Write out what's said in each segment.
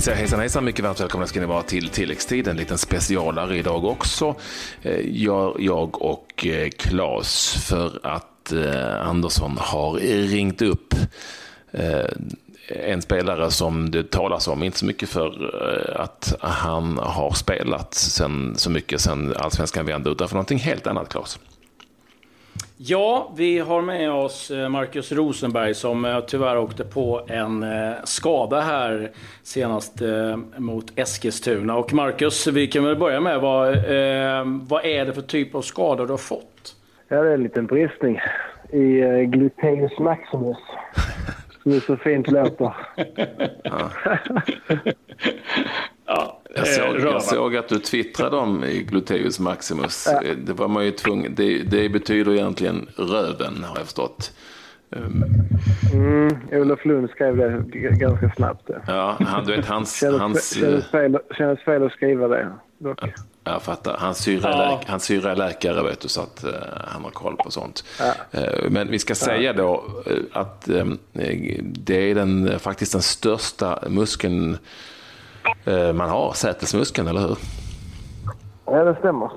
Vi säger hejsan hejsan, mycket varmt välkomna ska ni vara till tilläggstid, en liten specialare idag också. Eh, jag, jag och eh, Claes för att eh, Andersson har ringt upp en spelare som det talas om, inte så mycket för att han har spelat sen, så mycket sen allsvenskan vände, utan för någonting helt annat, Claes. Ja, vi har med oss eh, Marcus Rosenberg som eh, tyvärr åkte på en eh, skada här senast mot Eskilstuna. Och Marcus, vi kan väl börja med vad, vad är det för typ av skada du har fått? Ja, det är en liten bristning i gluteus maximus. Som det så fint låter. ja. Jag såg, att du twittrade om Gluteus Maximus. Ja. Det var man ju tvungen. Det, det, betyder egentligen röven har jag förstått. Mm, Olof Lund skrev det ganska snabbt. Ja, han, du vet hans... kändes, hans kändes, fel, kändes fel att skriva det. Dock. Jag fattar. Hans syra, ja. läk, hans syra är läkare vet du, så att uh, han har koll på sånt. Ja. Uh, men vi ska säga då uh, att det är den, faktiskt den största muskeln Eh, man har sätesmuskeln, eller hur? Ja, det stämmer.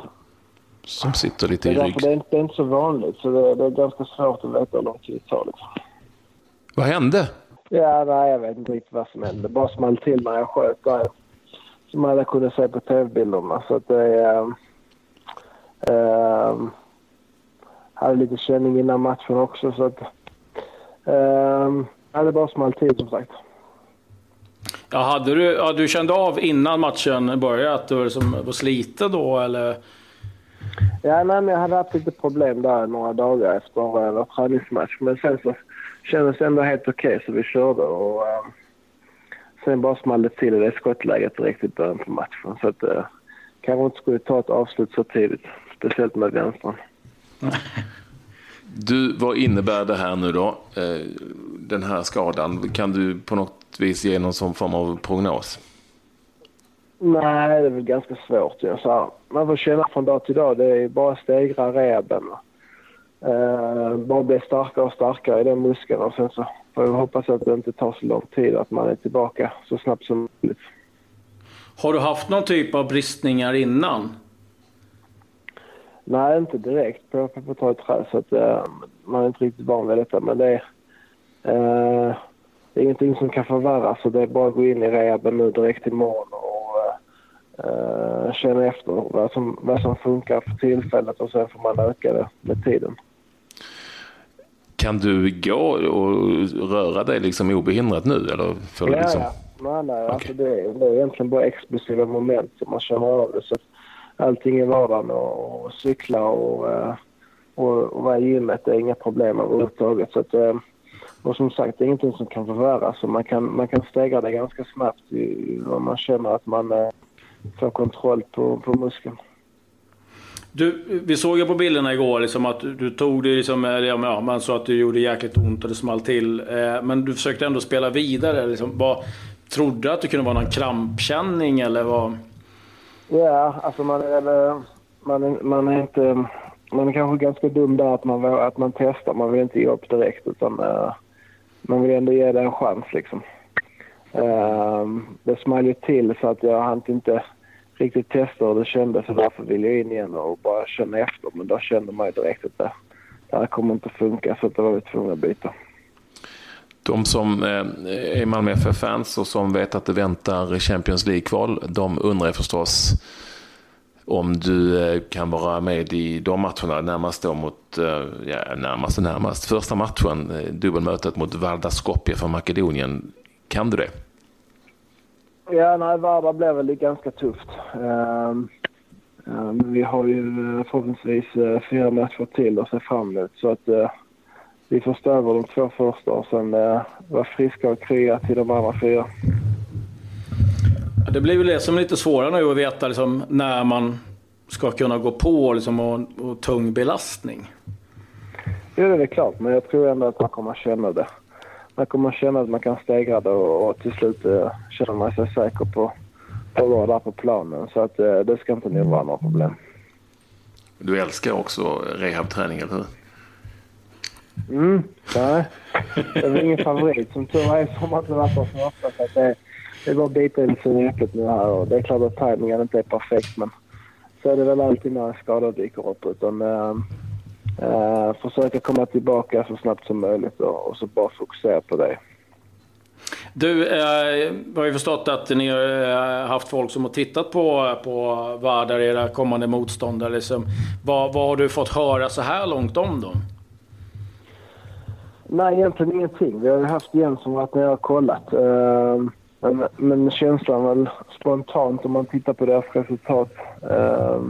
Som sitter lite i rygg. Det är, inte, det är inte så vanligt, så det, det, är ganska svårt att veta hur lång tid det tar. Liksom. Vad hände? Ja, nej, jag vet inte riktigt vad som hände. Det bara small till när jag sköt där. Som alla kunde se på tv-bilderna. Så att det är... Äh, hade lite känning innan matchen också, så att... Äh, det bara small till, som sagt. Ja, hade du, ja, du kände av innan matchen började att du liksom var sliten då eller? Ja, nej, men jag hade haft lite problem där några dagar efter vår träningsmatch. Men sen så kändes det ändå helt okej okay, så vi körde. Och, uh, sen bara small det till i det skottläget direkt i början på matchen. Så att uh, kanske inte skulle ta ett avslut så tidigt. Speciellt med vänstern. Du, vad innebär det här nu då? Eh, den här skadan. Kan du på något vis ge någon sån form av prognos? Nej, det är väl ganska svårt. Jag sa. Man får känna från dag till dag. Det är bara stegra rehaben. Uh, bara bli starkare och starkare i den muskeln och sen så får vi hoppas att det inte tar så lång tid att man är tillbaka så snabbt som möjligt. Har du haft någon typ av bristningar innan? Nej, inte direkt på, på, på ta i trä så att uh, man är inte riktigt van vid detta. Men det är, uh, det är ingenting som kan förvärras så det är bara att gå in i rehaben nu direkt imorgon och uh, känna efter vad som, vad som funkar för tillfället och sen får man öka det med tiden. Kan du gå och röra dig liksom obehindrat nu? Eller får ja, liksom... Nej, nej. Okay. Alltså det, är, det är egentligen bara explosiva moment som man känner av det. Så allting i vardagen och, och cykla och, uh, och, och vara i gymmet är inga problem överhuvudtaget. Så att, uh, och som sagt, det är ingenting som kan förvärras. man kan, man kan stegra det ganska snabbt om man känner att man eh, får kontroll på, på muskeln. Du, vi såg ju på bilderna igår liksom att du tog det liksom, ja, man sa att det gjorde jäkligt ont och det small till. Eh, men du försökte ändå spela vidare. Liksom. Vad, trodde du att det kunde vara någon krampkänning eller vad? Ja, alltså man är, man är, man är inte... Man är kanske ganska dum där att man, att man testar. Man vill inte ge upp direkt utan uh, man vill ändå ge det en chans liksom. Uh, det small ju till så att jag hann inte riktigt testa hur det kändes därför ville jag in igen och bara känna efter. Men då kände man ju direkt att det, det här kommer inte att funka så att då var vi tvungna att byta. De som eh, är Malmö FF-fans och som vet att det väntar Champions League-kval, de undrar förstås om du eh, kan vara med i de matcherna närmast då mot, eh, ja närmast och närmast, första matchen, eh, dubbelmötet mot Varda Skopje från Makedonien. Kan du det? Ja, nej, Varda blev väl ganska tufft. Um, um, vi har ju förhoppningsvis fyra matcher till att se fram emot så att uh, vi får stå över de två första och sen uh, vara friska och krya till de andra fyra. Det blir väl det som är lite svårare nu att veta liksom, när man ska kunna gå på liksom, och, och tung belastning. Jo, det är klart, men jag tror ändå att man kommer känna det. Man kommer känna att man kan stegra det och, och till slut uh, känner man sig säker på, på att vara där på planen. Så att, uh, det ska inte nog vara några problem. Du älskar också rehabträning, eller hur? Mm, nej. Det är ingen favorit. Som tur är så har man inte varit där så ofta. Så att det, det bara att bita i det sura äpplet nu här. Och det är klart att tajmingen inte är perfekt, men så är det väl alltid när skada dyker upp. Utan, äh, äh, försöka komma tillbaka så snabbt som möjligt och, och så bara fokusera på det. Du, eh, har ju förstått att ni har eh, haft folk som har tittat på, på Vardar, era kommande motståndare. Liksom. Vad, vad har du fått höra så här långt om dem? Nej, egentligen ingenting. Vi har haft Jens som varit nere och kollat. Uh, men, men känslan väl spontant om man tittar på deras resultat. eh,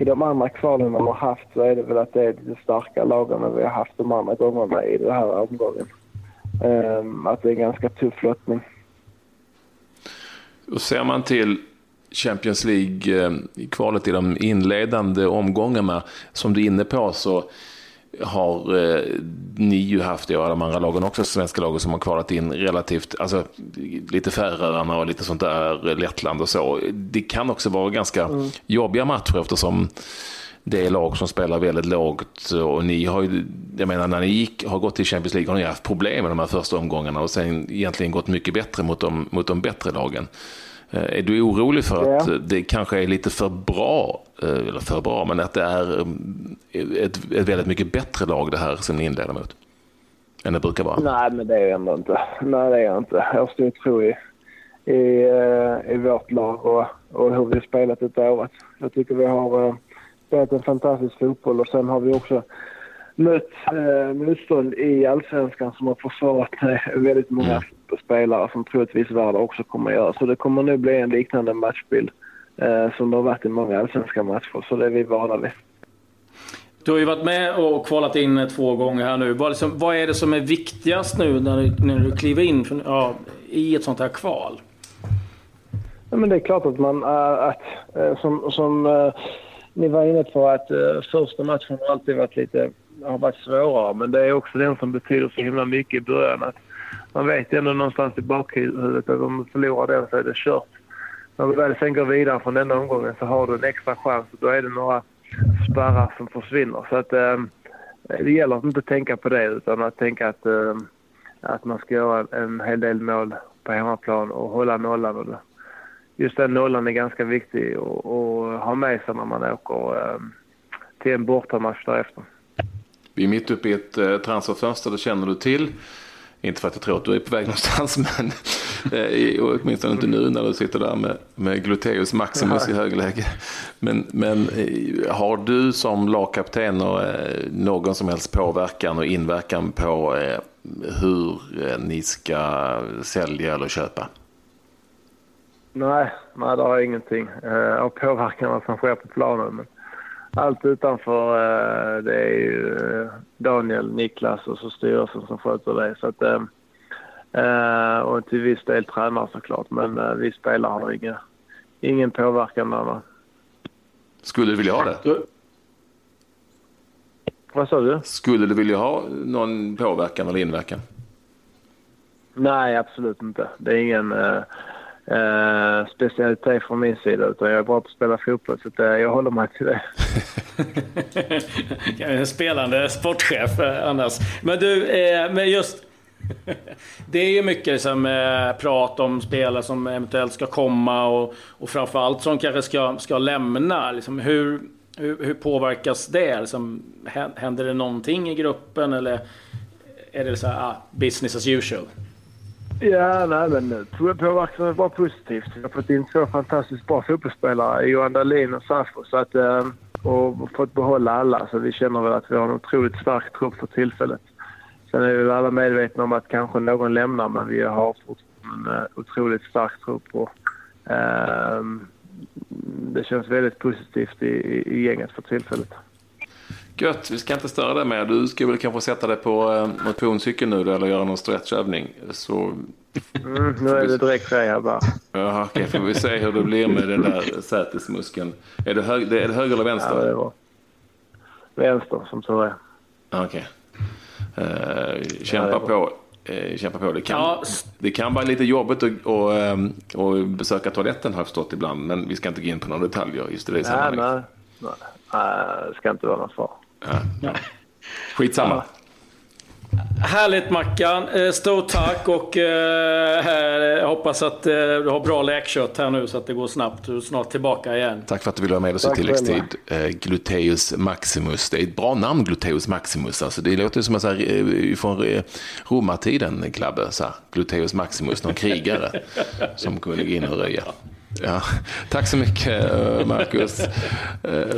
I de andra kvalen de har haft så är det väl att det är lite starka lagen vi har haft de andra gångerna i den här omgången. Eh, att det är en ganska tuff lottning. Och ser man till Champions League-kvalet eh, i de inledande omgångarna, som du är inne på, så har eh, ni ju haft, och de andra lagen också, svenska lagen som har kvalat in relativt, alltså lite Färöarna och lite sånt där, Lettland och så. Det kan också vara ganska mm. jobbiga matcher eftersom det är lag som spelar väldigt lågt och ni har ju, jag menar när ni gick, har gått till Champions League har ni haft problem med de här första omgångarna och sen egentligen gått mycket bättre mot de, mot de bättre lagen. Eh, är du orolig för att ja. det kanske är lite för bra, eh, eller för bra, men att det är eh, ett, ett väldigt mycket bättre lag det här som ni inleder mot? Än det brukar vara? Nej, men det är jag ändå inte. Nej, det är jag inte. Jag har stor tro i, i, i vårt lag och, och hur vi har spelat detta året. Jag tycker vi har spelat en fantastisk fotboll och sen har vi också mött eh, motstånd i allsvenskan som har försvarat eh, väldigt många mm. spelare som troligtvis Värda också kommer att göra. Så det kommer nu bli en liknande matchbild eh, som det har varit i många allsvenska matcher. Så det är vi vana vid. Du har ju varit med och kvalat in två gånger här nu. Vad, liksom, vad är det som är viktigast nu när du, när du kliver in för, ja, i ett sånt här kval? Ja, men det är klart att man, äh, att, äh, som, som ni var inne på, att första matchen har alltid varit lite har varit svårare. Men det är också den som betyder så himla mycket i början. Att man vet ändå någonstans i bakhuvudet att om man förlorar den så är det kört. När du väl sen går vidare från den omgången så har du en extra chans och då är det några spärrar som försvinner. Så att, eh, det gäller att inte tänka på det utan att tänka att, eh, att man ska göra en hel del mål på hemmaplan och hålla nollan. Och just den nollan är ganska viktig att ha med sig när man åker eh, till en bortamatch därefter. Vi är mitt uppe i ett eh, transferfönster, det känner du till. Inte för att jag tror att du är på väg någonstans, men eh, åtminstone inte nu när du sitter där med, med gluteus maximus i högläge. Men, men eh, har du som lagkapten någon som helst påverkan och inverkan på eh, hur ni ska sälja eller köpa? Nej, nej det har jag ingenting. Jag har påverkan vad som sker på planen. Men allt utanför eh, det är ju eh, Daniel, Niklas och så styrelsen som sköter det. Så att, eh, och till viss del tränare såklart, men vi spelare har ingen, ingen påverkan där. Skulle du vilja ha det? Du... Vad sa du? Skulle du vilja ha någon påverkan eller inverkan? Nej, absolut inte. Det är ingen eh, Eh, specialitet från min sida utan jag är bra på att spela fotboll så att, eh, jag håller mig till det. Spelande sportchef eh, annars. Men du, eh, men just det är ju mycket liksom, eh, prat om spelare som eventuellt ska komma och, och framförallt som kanske ska, ska lämna. Liksom, hur, hur, hur påverkas det? Liksom, händer det någonting i gruppen eller är det så här, ah, business as usual? Ja, nej, men eh, påverkan var positivt. Vi har fått in två fantastiskt bra fotbollsspelare, Johan Dahlin och Safo, så att, eh, och fått behålla alla. Så vi känner väl att vi har en otroligt stark trupp för tillfället. Sen är vi alla medvetna om att kanske någon lämnar, men vi har fortfarande en eh, otroligt stark trupp. Och, eh, det känns väldigt positivt i, i gänget för tillfället. Gött, vi ska inte störa dig mer. Du ska väl kanske sätta dig på eh, motionscykeln nu då, eller göra någon stretchövning. Så... Mm, nu är det direkt här bara. Jaha, okej. Okay, får vi se hur det blir med den där sätesmuskeln. Är det, hög, är det höger eller vänster? Ja, det var vänster som tur är. Okej. Okay. Uh, kämpa ja, på. Uh, kämpa på. Det kan, ja. det kan vara lite jobbigt att, och, um, och besöka toaletten har jag förstått ibland. Men vi ska inte gå in på några detaljer just i det. Nej, nej. nej, det ska inte vara något fara. Ja. Skitsamma. Härligt Mackan. Eh, stort tack och eh, jag hoppas att eh, du har bra läkkött här nu så att det går snabbt. Du är snart tillbaka igen. Tack för att du ville vara med oss i tilläggstid. Eh, Gluteus Maximus. Det är ett bra namn, Gluteus Maximus. Alltså, det låter som här, från romartiden, Klabbe. Så här, Gluteus Maximus, någon krigare som kunde gå in och röja. Ja, tack så mycket Marcus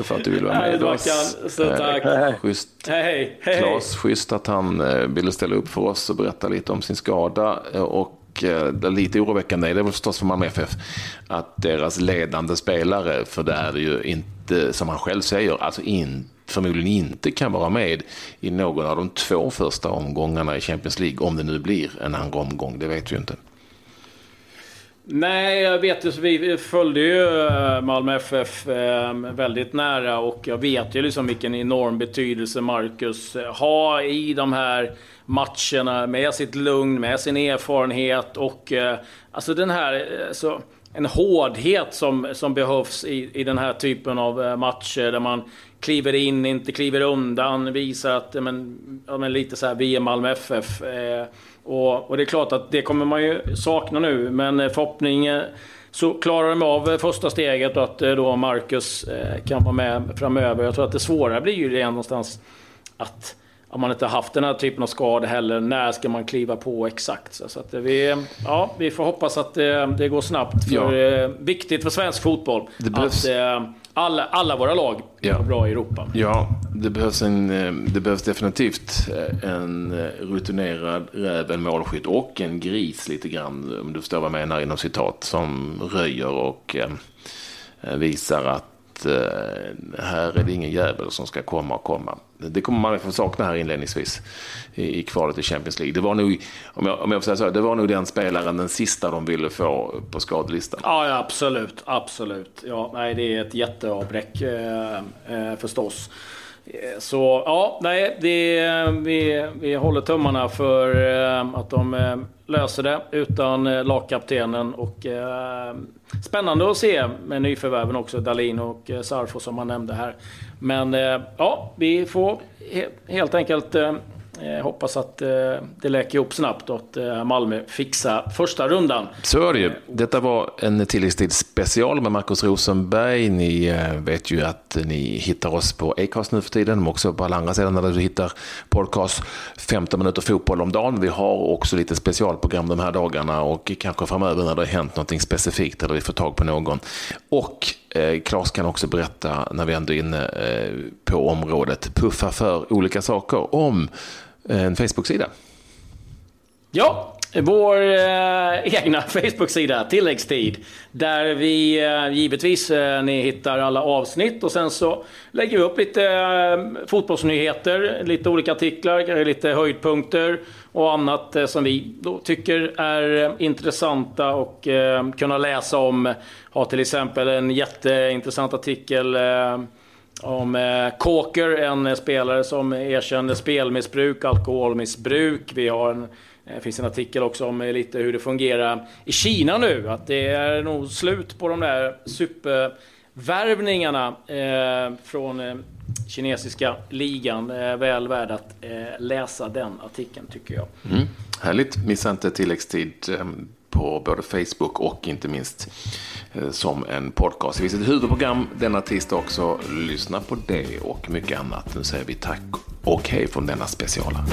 för att du ville vara med oss. Så tack. Schysst. Hej, hej. Klas, schysst att han ville ställa upp för oss och berätta lite om sin skada. Och det lite oroväckande är det förstås för Malmö FF att deras ledande spelare, för det är det ju inte, som han själv säger, alltså in, förmodligen inte kan vara med i någon av de två första omgångarna i Champions League, om det nu blir en andra omgång, det vet vi ju inte. Nej, jag vet ju, vi följde ju eh, Malmö FF eh, väldigt nära och jag vet ju liksom vilken enorm betydelse Marcus eh, har i de här matcherna med sitt lugn, med sin erfarenhet och alltså den här... Alltså, en hårdhet som, som behövs i, i den här typen av matcher där man kliver in, inte kliver undan, visar att, men, ja, men lite så här, vi är Malmö FF. Eh, och, och, det är klart att det kommer man ju sakna nu, men förhoppningen så klarar de av första steget och att eh, då Marcus eh, kan vara med framöver. Jag tror att det svåra blir ju det någonstans att om man inte haft den här typen av skador heller, när ska man kliva på exakt? Så att vi, ja, vi får hoppas att det, det går snabbt. För ja. Viktigt för svensk fotboll. Det behövs... alla, alla våra lag ja. är bra i Europa. Ja, det behövs, en, eh, det behövs definitivt eh, en eh, rutinerad räv, en målskytt och en gris lite grann, om du förstår vad jag menar inom citat, som röjer och eh, visar att eh, här är det ingen jävel som ska komma och komma. Det kommer man få sakna här inledningsvis i, i kvalet i Champions League. Det var nog, om jag, om jag får säga så, det var nog den spelaren, den sista de ville få på skadelistan. Ja, ja absolut, absolut. Ja, nej, det är ett jätteavbräck eh, eh, förstås. Så ja, nej, det, vi, vi håller tummarna för eh, att de eh, löser det utan eh, lagkaptenen. Och, eh, spännande att se med nyförvärven också, Dalin och Sarfo som man nämnde här. Men eh, ja, vi får he helt enkelt Eh, Eh, hoppas att eh, det läker ihop snabbt och att eh, Malmö fixar första rundan. Så är det ju. Detta var en tilläggstid special med Markus Rosenberg. Ni eh, vet ju att ni hittar oss på Acast nu för tiden, men också på alla andra ställen där du hittar podcast 15 minuter fotboll om dagen. Vi har också lite specialprogram de här dagarna och kanske framöver när det har hänt någonting specifikt eller vi får tag på någon. Och eh, Claes kan också berätta, när vi ändå är inne eh, på området, puffa för olika saker om en Facebook-sida. Ja, vår eh, egna Facebook-sida, Tilläggstid. Där vi eh, givetvis, eh, ni hittar alla avsnitt och sen så lägger vi upp lite eh, fotbollsnyheter, lite olika artiklar, lite höjdpunkter och annat eh, som vi då tycker är eh, intressanta och eh, kunna läsa om. Har till exempel en jätteintressant artikel eh, om eh, Kåker, en eh, spelare som erkände spelmissbruk, alkoholmissbruk. Vi har en, det finns en artikel också om eh, lite hur det fungerar i Kina nu. Att det är nog slut på de där supervärvningarna eh, från eh, kinesiska ligan. Eh, väl värd att eh, läsa den artikeln tycker jag. Mm. Härligt, missa inte tilläggstid på både Facebook och inte minst eh, som en podcast. Det finns ett huvudprogram denna tisdag också. Lyssna på det och mycket annat. Nu säger vi tack och hej från denna speciala.